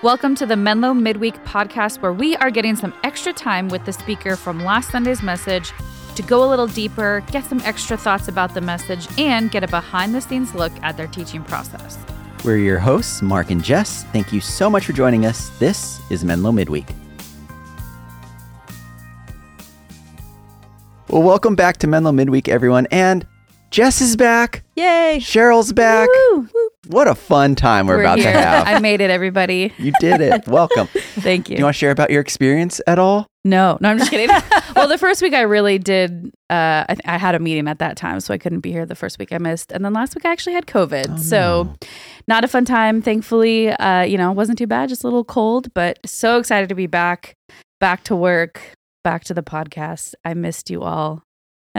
Welcome to the Menlo Midweek podcast, where we are getting some extra time with the speaker from last Sunday's message to go a little deeper, get some extra thoughts about the message, and get a behind the scenes look at their teaching process. We're your hosts, Mark and Jess. Thank you so much for joining us. This is Menlo Midweek. Well, welcome back to Menlo Midweek, everyone. And Jess is back. Yay! Cheryl's back. What a fun time we're, about here. to have. I made it, everybody. you did it. Welcome. Thank you. Do you want to share about your experience at all? no, no, I'm just kidding. well, the first week I really did. Uh, I, I had a meeting at that time, so I couldn't be here. The first week I missed, and then last week I actually had COVID. Oh, so, no. not a fun time. Thankfully, uh, you know, wasn't too bad. Just a little cold, but so excited to be back, back to work, back to the podcast. I missed you all,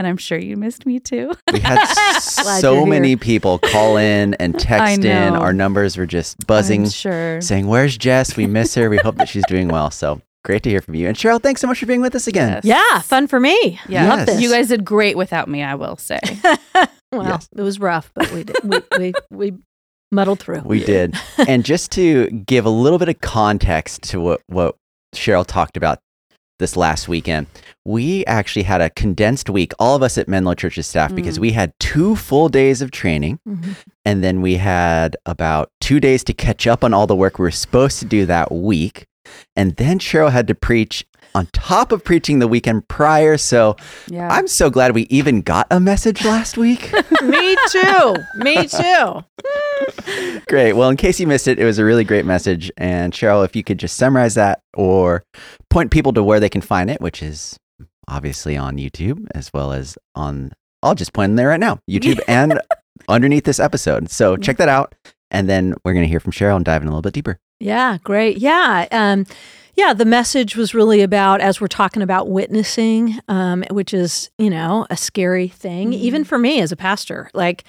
and I'm sure you missed me too. We had so many people call in and text in. Our numbers were just buzzing, I'm sure. saying, Where's Jess? We miss her. We hope that she's doing well. So great to hear from you. And Cheryl, thanks so much for being with us again. Yes. Yeah, fun for me. Yeah, Yes. Love this. you guys did great without me. I will say. well, Yes. it was rough, but we did. we, we we muddled through. We did. and just to give a little bit of context to what, what Cheryl talked about this last weekend, we actually had a condensed week, all of us at Menlo Church's staff, because Mm. we had two full days of training. Mhm. And then we had about two days to catch up on all the work we were supposed to do that week. And then Cheryl had to preach on top of preaching the weekend prior. So Yeah. I'm so glad we even got a message last week. me too. Me too. great. Well, in case you missed it, it was a really great message. And Cheryl, if you could just summarize that or point people to where they can find it, which is obviously on YouTube as well as on, I'll just point them there right now, YouTube and underneath this episode. So check that out. And then we're going to hear from Cheryl and dive in a little bit deeper. Yeah, great. Yeah. Um, yeah, the message was really about, as we're talking about witnessing, um, which is, you know, a scary thing, Mhm. even for me as a pastor. Like,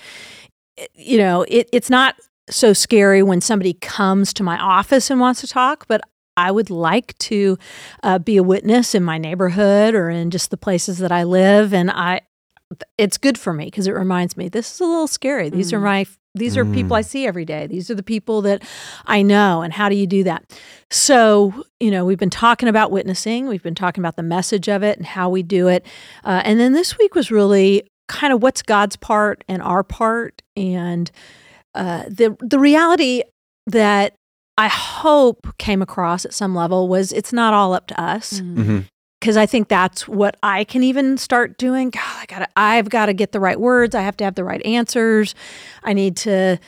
you know, it, it's not so scary when somebody comes to my office and wants to talk, but I would like to uh, be a witness in my neighborhood or in just the places that I live. And I, it's good for me because it reminds me this is a little scary. These are Mm. my, these are people Mm. I see every day. These are the people that I know. And how do you do that? So, you know, we've been talking about witnessing, we've been talking about the message of it and how we do it. Uh, and then this week was really kind of what's God's part and our part, and uh, the the reality that I hope came across at some level was it's not all up to us Mhm. Mm-hmm. Because I think that's what I can even start doing. God, I gotta, I've got to get the right words. I have to have the right answers. I need to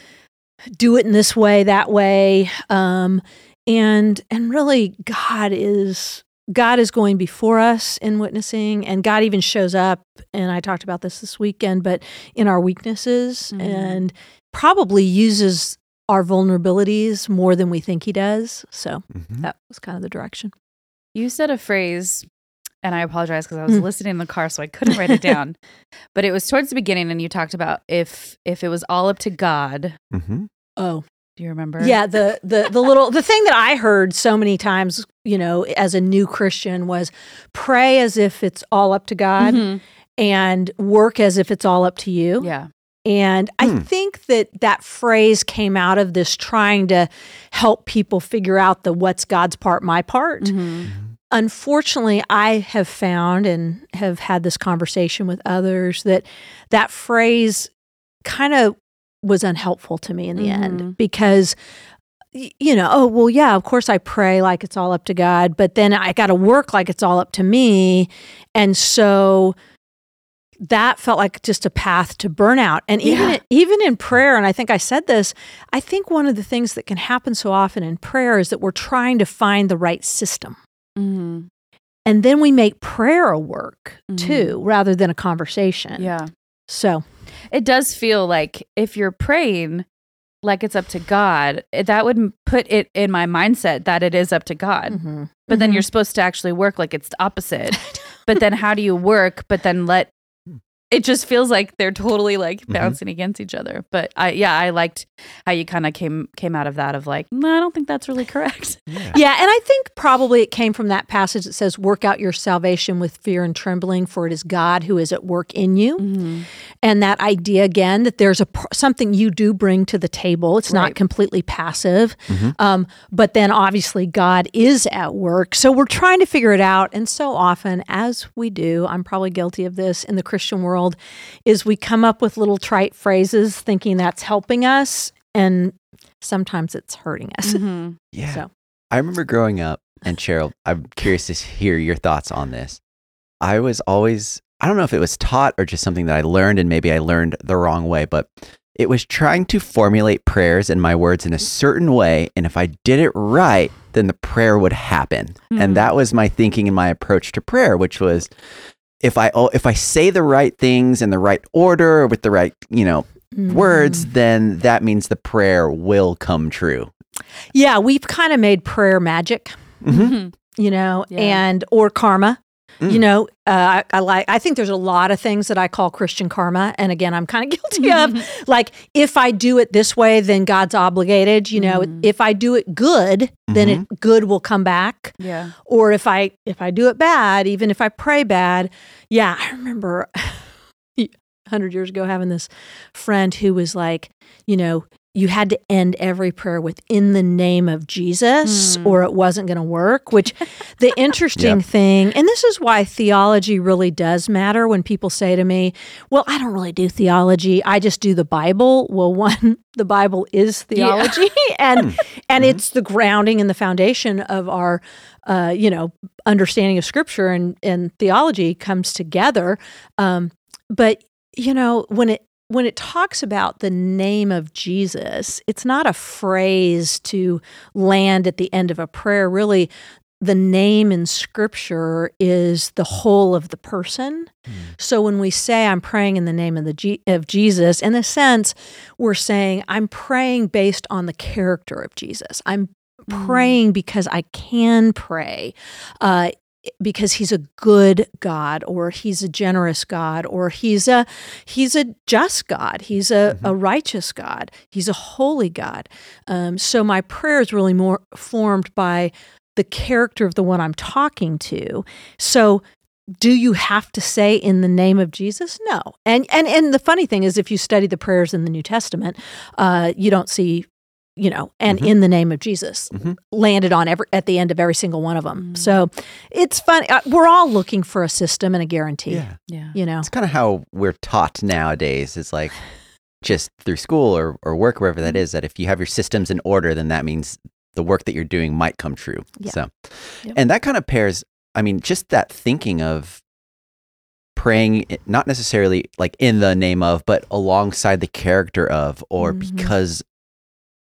do it in this way, that way, um, and and really, God is God is going before us in witnessing, and God even shows up. And I talked about this this weekend, but in our weaknesses, Mhm. and probably uses our vulnerabilities more than we think He does. So Mm-hmm. that was kind of the direction. You said a phrase, and I apologize because I was Mm. listening in the car, so I couldn't write it down. But it was towards the beginning, and you talked about if if it was all up to God. Mm-hmm. Oh, Do you remember? Yeah, the the the little the thing that I heard so many times, you know, as a new Christian was pray as if it's all up to God Mhm. and work as if it's all up to you. Yeah. And I Hmm. think that that phrase came out of this trying to help people figure out the what's God's part, my part. Mhm. Unfortunately, I have found and have had this conversation with others that that phrase kind of was unhelpful to me in the Mhm. end because you know, oh, well, yeah, of course I pray like it's all up to God, but then I got to work like it's all up to me. And so that felt like just a path to burnout. And even Yeah. even in prayer, and I think I said this, I think one of the things that can happen so often in prayer is that we're trying to find the right system. Mhm. And then we make prayer a work Mhm. too, rather than a conversation. Yeah. So, It does feel like if you're praying like it's up to God, that would put it in my mindset that it is up to God. mhm. But then Mhm. you're supposed to actually work like it's the opposite. but then how do you work, but then let it just feels like they're totally like Mhm. bouncing against each other. But I yeah, I liked how you kind of came came out of that of like, no, I don't think that's really correct. Yeah. Yeah, and I think probably it came from that passage that says, Work out your salvation with fear and trembling, for it is God who is at work in you. Mm-hmm. And that idea again that there's a pr- something you do bring to the table. It's not completely passive, Mhm. um, but then obviously God is at work. So we're trying to figure it out. And so often, as we do, I'm probably guilty of this in the Christian world, is we come up with little trite phrases thinking that's helping us, and sometimes it's hurting us. Mm-hmm. Yeah. So. I remember growing up, and Cheryl, I'm curious to hear your thoughts on this. I was always, I don't know if it was taught or just something that I learned, and maybe I learned the wrong way, but it was trying to formulate prayers and my words in a certain way. And if I did it right, then the prayer would happen. Mhm. And that was my thinking and my approach to prayer, which was if I, oh, if I say the right things in the right order or with the right, you know, Mm-hmm. words, then that means the prayer will come true. Yeah, we've kind of made prayer magic, Mhm. you know, Yeah. and or karma. Mm. You know, uh, I, I like. I think there's a lot of things that I call Christian karma, and again, I'm kind of guilty of. Like, if I do it this way, then God's obligated. You know, Mhm. if I do it good, then it good will come back. Yeah. Or if I if I do it bad, even if I pray bad, yeah, I remember hundred years ago having this friend who was like, you know, you had to end every prayer with "in the name of Jesus," Mm. or it wasn't going to work. Which the interesting thing, and this is why theology really does matter. When people say to me, "Well, I don't really do theology; I just do the Bible." Well, one, the Bible is Yeah. theology, and Hmm. and Mhm. it's the grounding and the foundation of our uh, you know understanding of scripture and and theology comes together um, but you know when it when it talks about the name of Jesus it's not a phrase to land at the end of a prayer really the name in scripture is the whole of the person so when we say I'm praying in the name of the G- of Jesus, in a sense, we're saying I'm praying based on the character of Jesus. I'm Mm. praying because I can pray. Uh, because he's a good God, or he's a generous God, or he's a he's a just God, he's a, a righteous God, he's a holy God. Um, so my prayer is really more formed by the character of the one I'm talking to. So do you have to say in the name of Jesus? No. And and and the funny thing is, if you study the prayers in the New Testament, uh, you don't see, you know, and Mhm. in the name of Jesus Mhm. landed on every at the end of every single one of them. Mhm. So it's funny. Uh, we're all looking for a system and a guarantee. Yeah. Yeah. You know. It's kind of how we're taught nowadays. It's like just through school or, or work, wherever that is, that if you have your systems in order, then that means the work that you're doing might come true. Yeah. So, Yep. and that kind of pairs, I mean, just that thinking of praying, not necessarily like in the name of, but alongside the character of, or Mhm. because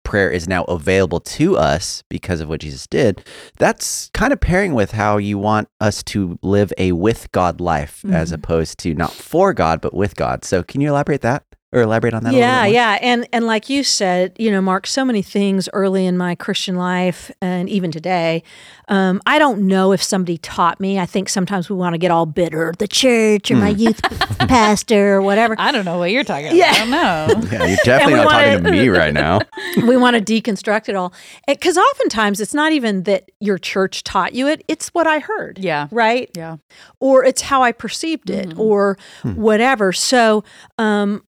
prayer is now available to us because of what Jesus did, that's kind of pairing with how you want us to live a with God life as Mhm. opposed to not for God, but with God. So can you elaborate that or elaborate on that? a yeah, little bit yeah, and and like you said, you know, Mark, so many things early in my Christian life, and even today, um, I don't know if somebody taught me. I think sometimes we want to get all bitter, the church or my Hmm. youth pastor or whatever. I don't know what you're talking about. Yeah. I don't know. Yeah, you're definitely not wanna- talking to me right now. we want to deconstruct it all because oftentimes it's not even that your church taught you it; it's what I heard. yeah. Right. Yeah. or it's how I perceived it, Mhm. or Hmm. whatever. So, um,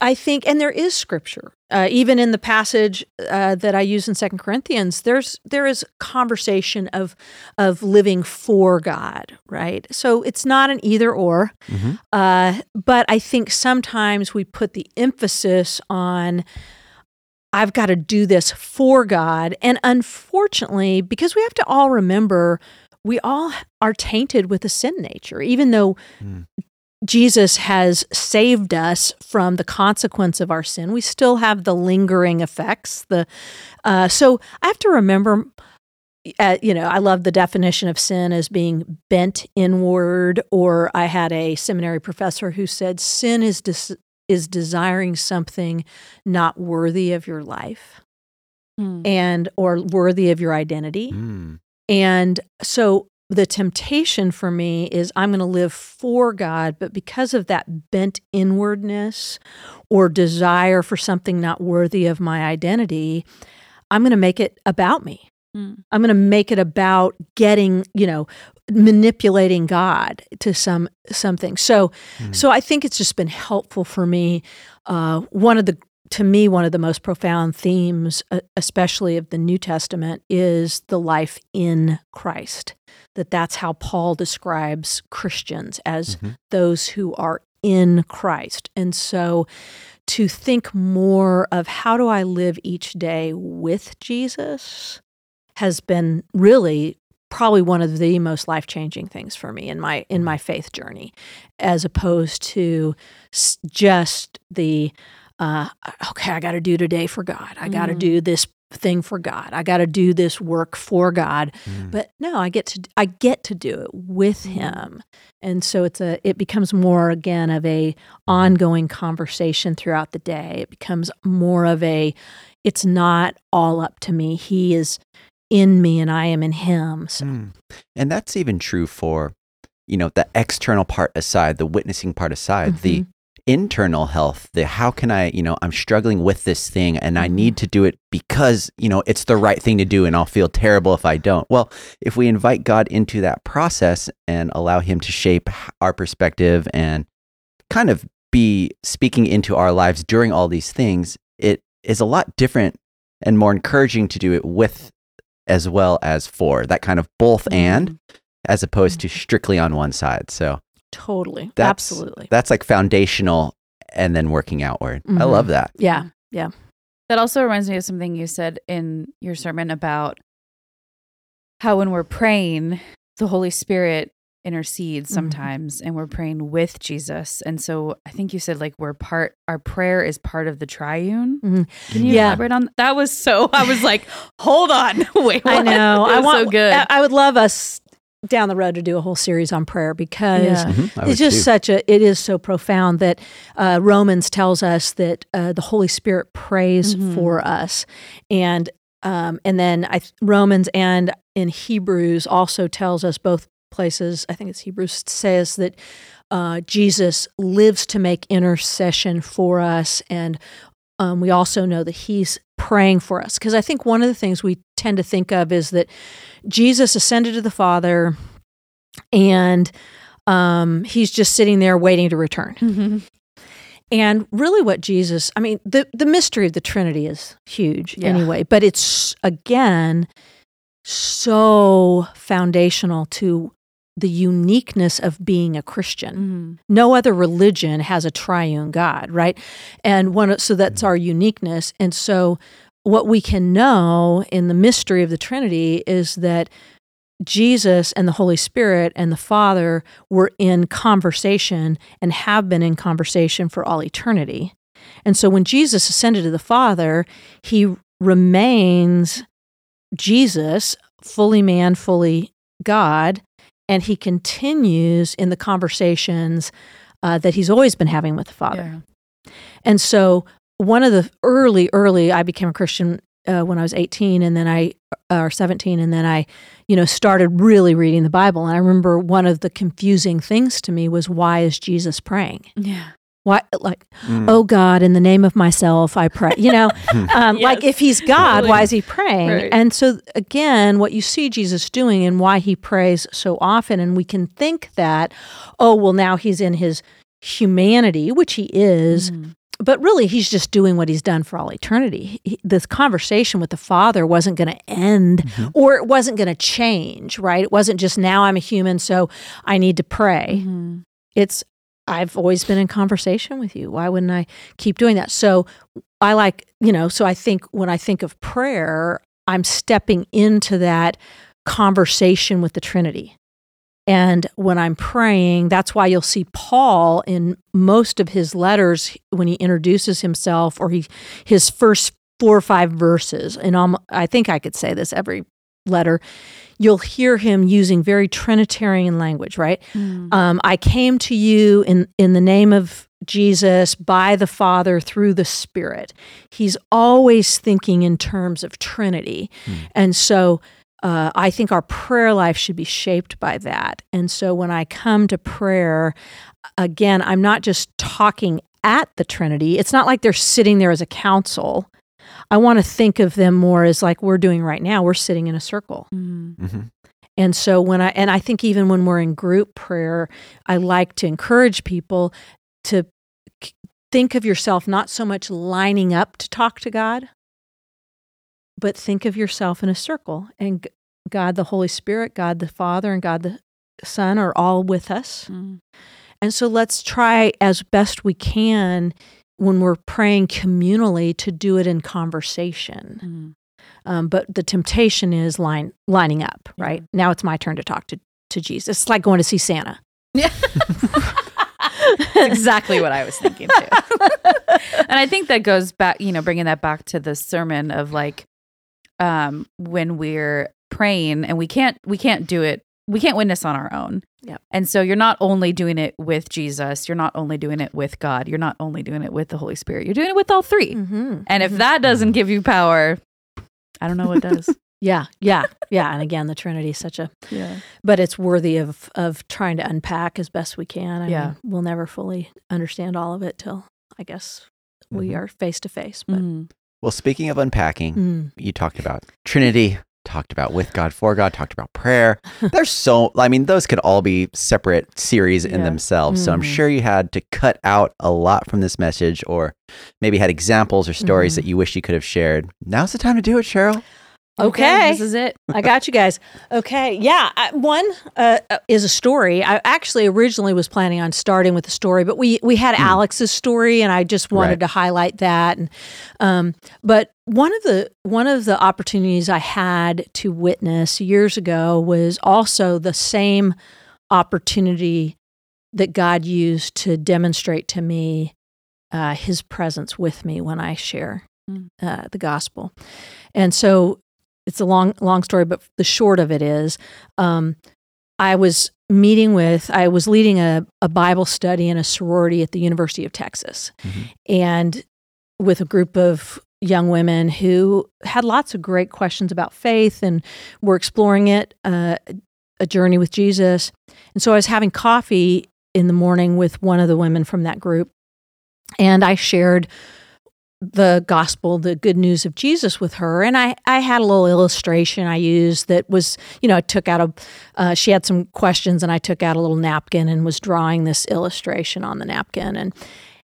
I think, and there is scripture, uh, even in the passage uh, that I use in Second Corinthians. There's there is conversation of of living for God, right? So it's not an either or, Mhm. uh, but I think sometimes we put the emphasis on. I've got to do this for God. And unfortunately, because we have to all remember we all are tainted with a sin nature, even though Mm. Jesus has saved us from the consequence of our sin. We still have the lingering effects. The uh, so I have to remember. Uh, you know, I love the definition of sin as being bent inward. Or I had a seminary professor who said sin is des- is desiring something not worthy of your life Mm. and or worthy of your identity. Mm. And so the temptation for me is I'm going to live for God, but because of that bent inwardness or desire for something not worthy of my identity, I'm going to make it about me. Mm. I'm going to make it about getting, you know, manipulating God to some something. So, Mm. so I think it's just been helpful for me. Uh, one of the to me, one of the most profound themes, uh, especially of the New Testament, is the life in Christ. That that's how Paul describes Christians as Mhm. those who are in Christ. And so to think more of how do I live each day with Jesus has been really probably one of the most life-changing things for me in my in my faith journey as opposed to just the uh, okay i got to do today for god i got to Mhm. do this thing for god i got to do this work for god Mm. but no i get to i get to do it with Mhm. him and so it's a it becomes more again of a ongoing conversation throughout the day it becomes more of a it's not all up to me he is in me and i am in him so Mm. And that's even true for, you know, the external part aside, the witnessing part aside, the Mm-hmm. Internal health, the how can I, you know, I'm struggling with this thing and I need to do it because, you know, it's the right thing to do and I'll feel terrible if I don't. Well, if we invite God into that process and allow Him to shape our perspective and kind of be speaking into our lives during all these things, it is a lot different and more encouraging to do it with as well as for that kind of both and mm-hmm. as opposed to mm-hmm. strictly on one side. So totally That's- absolutely that's like foundational and then working outward. I Mhm. love that. yeah yeah That also reminds me of something you said in your sermon about how when we're praying, the Holy Spirit intercedes Mhm. sometimes and we're praying with Jesus. And so I think you said like we're part our prayer is part of the triune. Mhm. Can you Yeah. elaborate on that That was so I was like, hold on. Wait, I what? know. It I was want. so good. I, I would love us down the road to do a whole series on prayer because Yeah. Mhm, it's just too. such a. It is so profound that uh, Romans tells us that uh, the Holy Spirit prays Mhm. for us, and um, and then I Romans and in Hebrews also tells us both places. I think it's Hebrews says that uh, Jesus lives to make intercession for us, and um, we also know that He's praying for us. Because I think one of the things we tend to think of is that Jesus ascended to the Father, and um, He's just sitting there waiting to return. Mhm. And really, what Jesus, I mean, the, the mystery of the Trinity is huge Yeah. anyway, but it's again so foundational to the uniqueness of being a Christian. Mhm. No other religion has a triune God, right? And one, so that's our uniqueness. And so, what we can know in the mystery of the Trinity is that Jesus and the Holy Spirit and the Father were in conversation and have been in conversation for all eternity. And so when Jesus ascended to the Father, he remains Jesus, fully man, fully God, and he continues in the conversations uh, that he's always been having with the Father. Yeah. And so, one of the early, early, I became a Christian uh, when I was 18, and then I, uh, or 17, and then I, you know, started really reading the Bible. And I remember one of the confusing things to me was why is Jesus praying? Yeah. Why, like, Mm. oh God, in the name of myself, I pray. You know, um, like if he's God, totally. why is he praying? Right. And so again, what you see Jesus doing and why he prays so often, and we can think that, oh well, now he's in his humanity, which he is, Mhm. but really he's just doing what he's done for all eternity. He, this conversation with the Father wasn't going to end, Mhm. or it wasn't going to change. Right? It wasn't just now I'm a human, so I need to pray Mhm. it's I've always been in conversation with you. Why wouldn't I keep doing that? So I like, you know, so I think when I think of prayer, I'm stepping into that conversation with the Trinity. And when I'm praying, that's why you'll see Paul in most of his letters when he introduces himself or he his first four or five verses. And I think I could say this every letter. You'll hear him using very Trinitarian language, right? Mhm. um, I came to you in, in the name of Jesus by the Father through the Spirit. He's always thinking in terms of Trinity. Hmm. And so uh, I think our prayer life should be shaped by that. And so when I come to prayer, again, I'm not just talking at the Trinity. It's not like they're sitting there as a council. I want to think of them more as like we're doing right now. We're sitting in a circle. Mm. hmm And so when I and I think even when we're in group prayer, I like to encourage people to think of yourself not so much lining up to talk to God, but think of yourself in a circle and God the Holy Spirit, God the Father and God the Son are all with us. Mm. And so let's try as best we can when we're praying communally to do it in conversation. Mm. Um, but the temptation is line, lining up, Yeah. right? Now it's my turn to talk to, to Jesus. It's like going to see Santa. Yeah. Exactly what I was thinking too. and I think that goes back, you know, bringing that back to the sermon of like um when we're praying and we can't we can't do it we can't witness on our own. Yep. And so you're not only doing it with Jesus, you're not only doing it with God, you're not only doing it with the Holy Spirit. You're doing it with all 3 Mm-hmm. And if that doesn't give you power, I don't know what does. Yeah, yeah, yeah. And again, the Trinity is such a, yeah. but it's worthy of of trying to unpack as best we can. I Yeah. mean, we'll never fully understand all of it till I guess we Mhm. are face to face. But Mhm. Well, speaking of unpacking, Mm. you talked about Trinity, talked about with God, for God, talked about prayer. There's so, I mean, those could all be separate series in Yeah. themselves. So I'm Mhm. sure you had to cut out a lot from this message or maybe had examples or stories Mhm. that you wish you could have shared. Now's the time to do it, Cheryl. Okay. This is it. I got you guys. Okay. Yeah. I, one uh, uh, is a story. I actually originally was planning on starting with a story, but we we had Alex's story, and I just wanted Right. to highlight that. And um, but one of the one of the opportunities I had to witness years ago was also the same opportunity that God used to demonstrate to me uh, His presence with me when I share Mm. uh, the gospel. And so it's a long long story but the short of it is um, i was meeting with i was leading a, a bible study in a sorority at the university of texas Mhm. and with a group of young women who had lots of great questions about faith and were exploring it uh, a journey with jesus and so i was having coffee in the morning with one of the women from that group and i shared the gospel, the good news of Jesus with her. And I, I had a little illustration I used that was, you know, I took out a, uh, she had some questions and I took out a little napkin and was drawing this illustration on the napkin. And,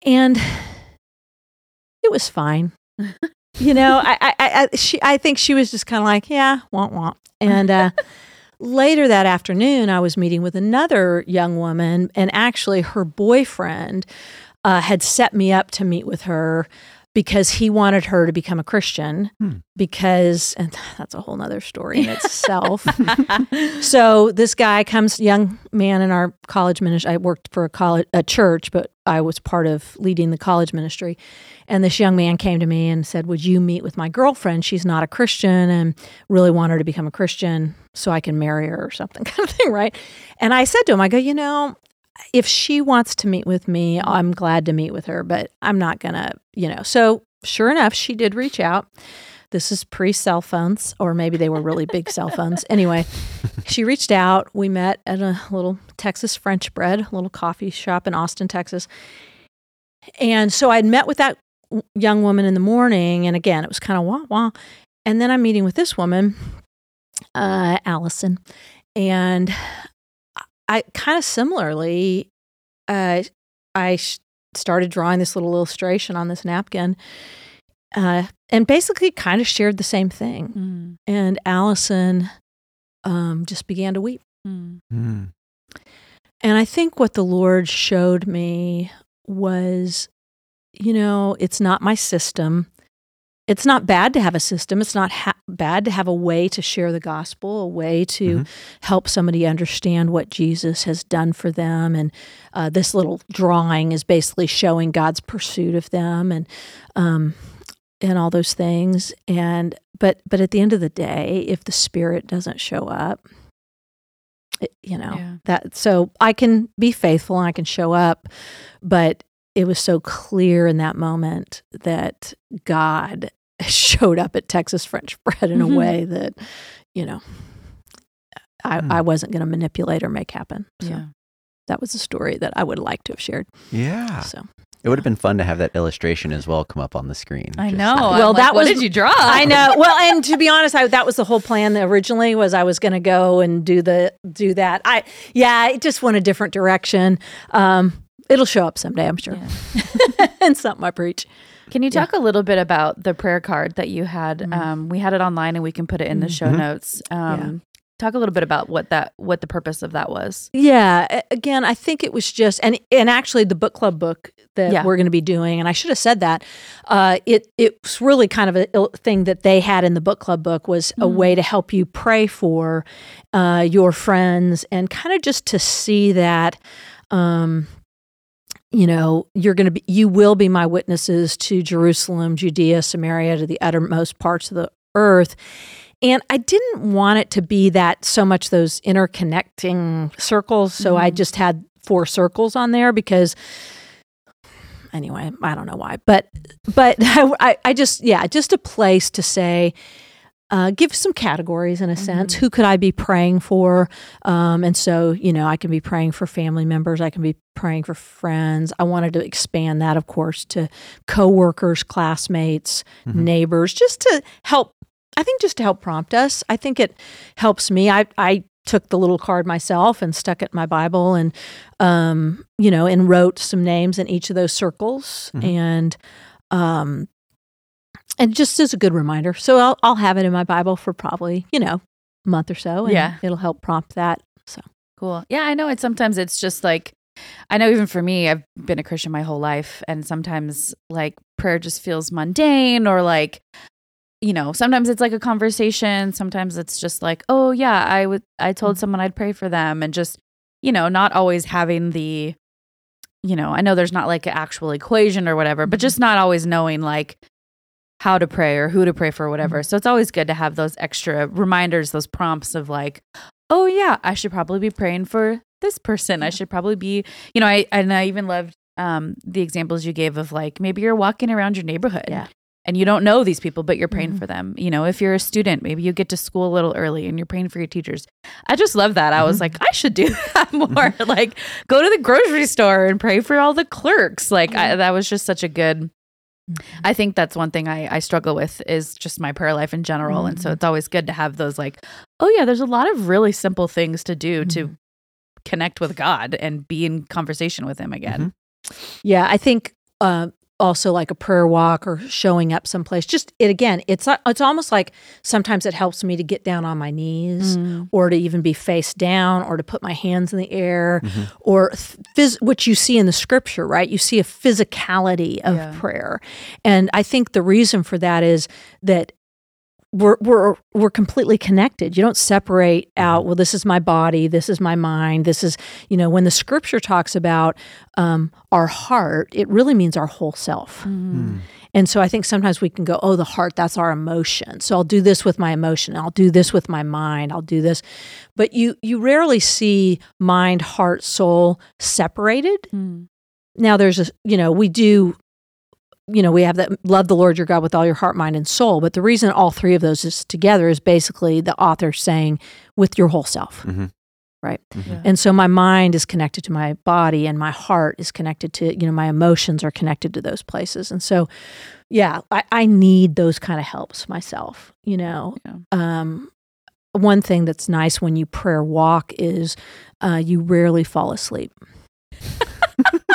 and it was fine. You know, I, I, I, she, I think she was just kind of like, yeah, want, want. And, uh, later that afternoon, I was meeting with another young woman, and actually her boyfriend uh, had set me up to meet with her because he wanted her to become a Christian. Hmm. Because, and that's a whole nother story in itself. so this guy comes, young man in our college ministry. I worked for a college, a church, but I was part of leading the college ministry. And this young man came to me and said, "Would you meet with my girlfriend? She's not a Christian and really want her to become a Christian so I can marry her or something kind of thing, right?" And I said to him, "I go, you know." If she wants to meet with me, I'm glad to meet with her, but I'm not gonna, you know. So, sure enough, she did reach out. This is pre cell phones, or maybe they were really big cell phones. Anyway, she reached out. We met at a little Texas French bread, a little coffee shop in Austin, Texas. And so I'd met with that young woman in the morning. And again, it was kind of wah wah. And then I'm meeting with this woman, uh, Allison. And I kind of similarly, uh, I sh- started drawing this little illustration on this napkin uh, and basically kind of shared the same thing. Mm, And Allison um, just began to weep. mm, Mm. And I think what the Lord showed me was, you know, it's not my system. It's not bad to have a system. It's not ha- bad to have a way to share the gospel, a way to Mhm. help somebody understand what Jesus has done for them. And uh, this little drawing is basically showing God's pursuit of them and um, and all those things. And but but at the end of the day, if the Spirit doesn't show up, it, you know Yeah. that. So I can be faithful and I can show up, but it was so clear in that moment that God showed up at Texas French Bread in Mhm. a way that you know, I, Hmm. I wasn't going to manipulate or make happen. So Yeah. that was a story that I would like to have shared. Yeah. So It would have been fun to have that illustration as well come up on the screen. I Just- know. Well, Well, that that what was- did you draw? I know. Well, and to be honest, I, that was the whole plan originally was I was going to go and do the do that. I yeah, I just went a different direction. Um, it'll show up someday, I'm sure. and something I preach. Can you talk a little bit about the prayer card that you had? Mhm. Um, we had it online, and we can put it in the show Mhm. notes. Um, Talk a little bit about what that what the purpose of that was. Yeah. Again, I think it was just and and actually the book club book that Yeah. we're going to be doing, and I should have said that. Uh, it it's really kind of a il- thing that they had in the book club book was a Mm. way to help you pray for uh, your friends and kind of just to see that. Um, you know, you're going to be, you will be my witnesses to Jerusalem, Judea, Samaria, to the uttermost parts of the earth. And I didn't want it to be that so much those interconnecting circles. So I Mhm. just had four circles on there because anyway, I don't know why. But but I, I just yeah, just a place to say uh, give some categories in a sense. Mhm. Who could I be praying for? Um, and so, you know, I can be praying for family members. I can be praying for friends. I wanted to expand that, of course, to coworkers, classmates, Mhm. neighbors, just to help. I think just to help prompt us. I think it helps me. I I took the little card myself and stuck it in my Bible and um, you know, and wrote some names in each of those circles Mhm. and um and just as a good reminder. So I'll I'll have it in my Bible for probably, you know, a month or so and Yeah. it'll help prompt that. So Cool. Yeah, I know it's sometimes it's just like I know even for me, I've been a Christian my whole life and sometimes like prayer just feels mundane or like you know, sometimes it's like a conversation, sometimes it's just like, "Oh yeah, I would I told mm. someone I'd pray for them." And just, you know, not always having the you know, I know there's not like an actual equation or whatever, but mm-hmm. just not always knowing like how to pray or who to pray for or whatever. So it's always good to have those extra reminders, those prompts of like, oh yeah, I should probably be praying for this person. I should probably be, you know, I and I even loved um the examples you gave of like maybe you're walking around your neighborhood Yeah. and you don't know these people, but you're praying Mhm. for them. You know, if you're a student, maybe you get to school a little early and you're praying for your teachers. I just love that. I was Mhm. like, I should do that more. like go to the grocery store and pray for all the clerks. Like I, that was just such a good I think that's one thing I, I struggle with is just my prayer life in general. And so Mhm. it's always good to have those like, oh yeah, there's a lot of really simple things to do to Mhm. connect with God and be in conversation with him again. Yeah, I think uh, also like a prayer walk or showing up someplace. Just it again. It's uh, it's almost like sometimes it helps me to get down on my knees Mm. or to even be face down or to put my hands in the air Mhm. or phys- what you see in the scripture. Right, you see a physicality of Yeah. prayer, and I think the reason for that is that. We're, we're we're completely connected. You don't separate out. Well, this is my body. This is my mind. This is you know when the scripture talks about um, our heart, it really means our whole self. Hmm. And so I think sometimes we can go, oh, the heart, that's our emotion. So I'll do this with my emotion. I'll do this with my mind. I'll do this. But you you rarely see mind, heart, soul separated. Mm. Now there's a you know, we do you know, we have that love the Lord your God with all your heart, mind, and soul. But the reason all three of those is together is basically the author saying with your whole self. Mhm. Right. Yeah. And so my mind is connected to my body and my heart is connected to, you know, my emotions are connected to those places. And so, yeah, I, I need those kind of helps myself, you know. Yeah. Um, one thing that's nice when you prayer walk is uh, you rarely fall asleep.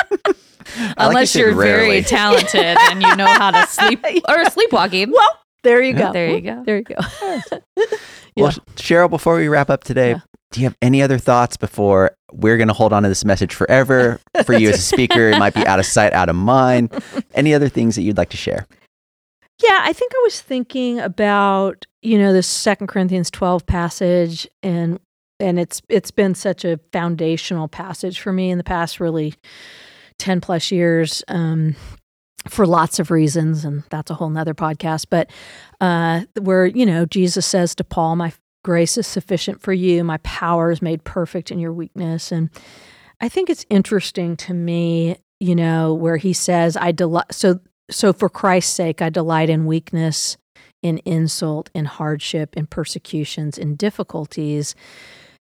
I like Unless you said you're very talented and you know how to sleep or sleepwalking. Well, there you go. There you go. There you go. Well, Cheryl, before we wrap up today, Yeah. do you have any other thoughts before we're going to hold on to this message forever? For you as a speaker, it might be out of sight, out of mind. Any other things that you'd like to share? Yeah, I think I was thinking about you know this Second Corinthians twelve passage, and and it's it's been such a foundational passage for me in the past really ten plus years. Um, for lots of reasons, and that's a whole nother podcast. But uh, where you know Jesus says to Paul, "My grace is sufficient for you; my power is made perfect in your weakness." And I think it's interesting to me, you know, where he says, "I delight." So, so for Christ's sake, I delight in weakness, in insult, in hardship, in persecutions, in difficulties.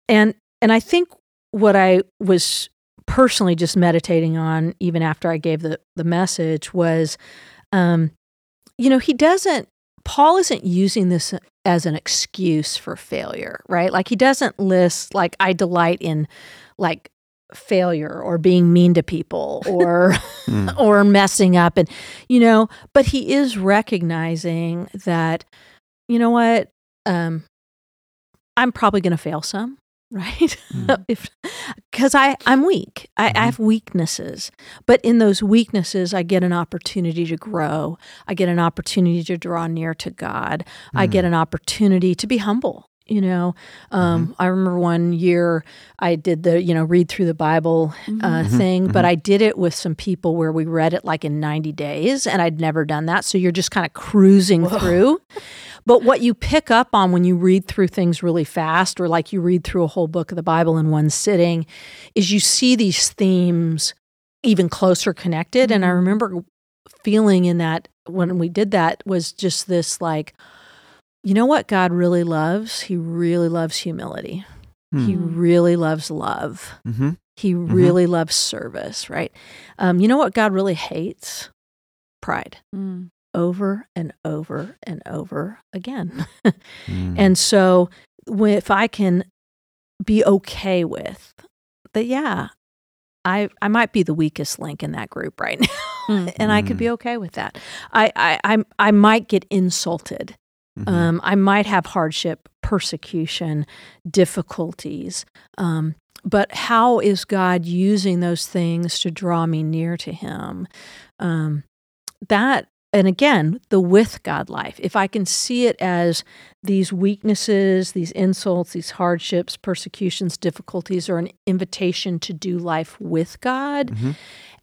And and I think what I was personally just meditating on even after I gave the the message was um you know, he doesn't Paul isn't using this as an excuse for failure, right? Like he doesn't list like I delight in like failure or being mean to people or mm. or messing up and you know, but he is recognizing that you know what um I'm probably going to fail some right? Mm. if because I I'm weak. I, mm-hmm. I, have weaknesses, but in those weaknesses, I get an opportunity to grow. I get an opportunity to draw near to God. Mm. I get mm. an opportunity to be humble. You know, um, mm-hmm. I remember one year I did the you know read through the Bible uh, mm-hmm. uh, thing, but mm-hmm. I did it with some people where we read it like in 90 days, and I'd never done that. So you're just kind of cruising Whoa. through. But what you pick up on when you read through things really fast, or like you read through a whole book of the Bible in one sitting, is you see these themes even closer connected. Mm-hmm. And I mm-hmm. remember feeling in that when we did that was just this like, you know what God really loves? He really loves humility. Mm-hmm. He hmm. really loves love. Mm-hmm. He mm-hmm. really loves service, right? Um, you know what God really hates? Pride. Mm over and over and over again. mm. And so, if I can be okay with that, yeah, I I might be the weakest link in that group right now, mm. and I could be mm. okay with that. I I I, I might get insulted. Mm-hmm. Um, I might have hardship, persecution, difficulties. Um, but how is God using those things to draw me near to Him? Um, that and again, the with God life. If I can see it as these weaknesses, these insults, these hardships, persecutions, difficulties are an invitation to do life with God mm-hmm.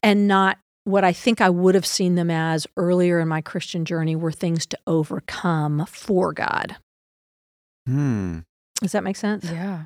and not what I think I would have seen them as earlier in my Christian journey were things to overcome for God. Hmm. Does that make sense? Yeah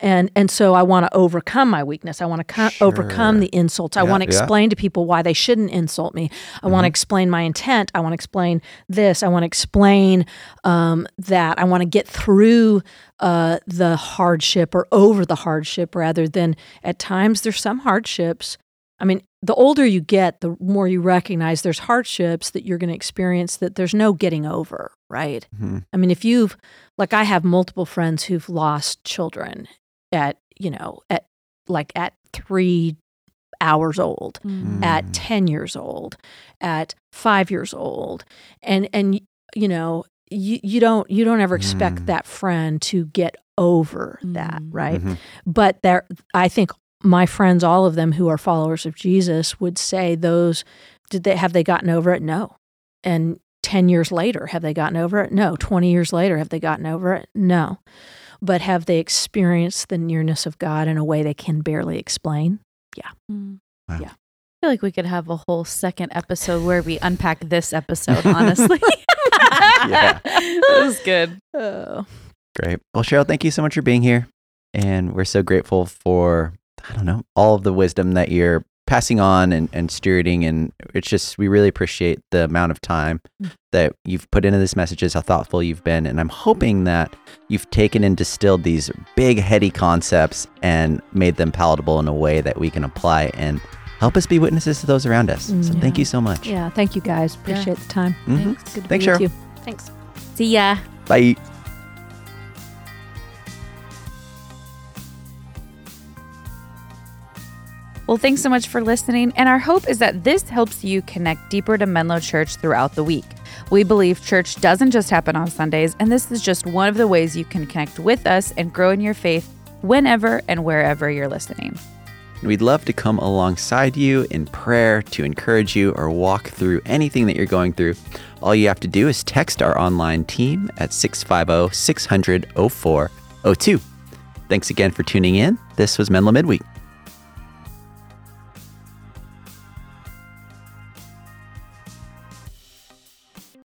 and and so I want to overcome my weakness. I want to co- sure. overcome the insults. I want to explain yeah. to people why they shouldn't insult me. I mm-hmm. want to explain my intent. I want to explain this. I want to explain um, that. I want to get through uh, the hardship or over the hardship rather than at times there's some hardships. I mean, the older you get, the more you recognize there's hardships that you're going to experience that there's no getting over, right? Mm-hmm. I mean, if you've like I have multiple friends who've lost children at you know at like at three hours old mm. at 10 years old at five years old. And and you know you, you don't you don't ever expect mm. that friend to get over mm. that right? Mm-hmm. but there i think my friends all of them who are followers of jesus would say those did they have they gotten over it? No. And 10 years later have they gotten over it? No. 20 years later have they gotten over it? No but have they experienced the nearness of God in a way they can barely explain? Yeah. Mm. Wow. Yeah. I feel like we could have a whole second episode where we unpack this episode, honestly. yeah. That was good. Oh. Great. Well, Cheryl, thank you so much for being here. And we're so grateful for, I don't know, all of the wisdom that you're passing on and, and stewarding. And it's just, we really appreciate the amount of time mm. that you've put into this messages, how thoughtful you've been. And I'm hoping that you've taken and distilled these big, heady concepts and made them palatable in a way that we can apply and help us be witnesses to those around us. Mm, so yeah. thank you so much. Yeah. Thank you guys. Appreciate yeah. the time. Mm-hmm. Thanks. Good to Thanks, be Cheryl. with you. Thanks. See ya. Bye. Well, thanks so much for listening, and our hope is that this helps you connect deeper to Menlo Church throughout the week. We believe church doesn't just happen on Sundays, and this is just one of the ways you can connect with us and grow in your faith whenever and wherever you're listening. We'd love to come alongside you in prayer to encourage you or walk through anything that you're going through. All you have to do is text our online team at 650 600 0402. Thanks again for tuning in. This was Menlo Midweek.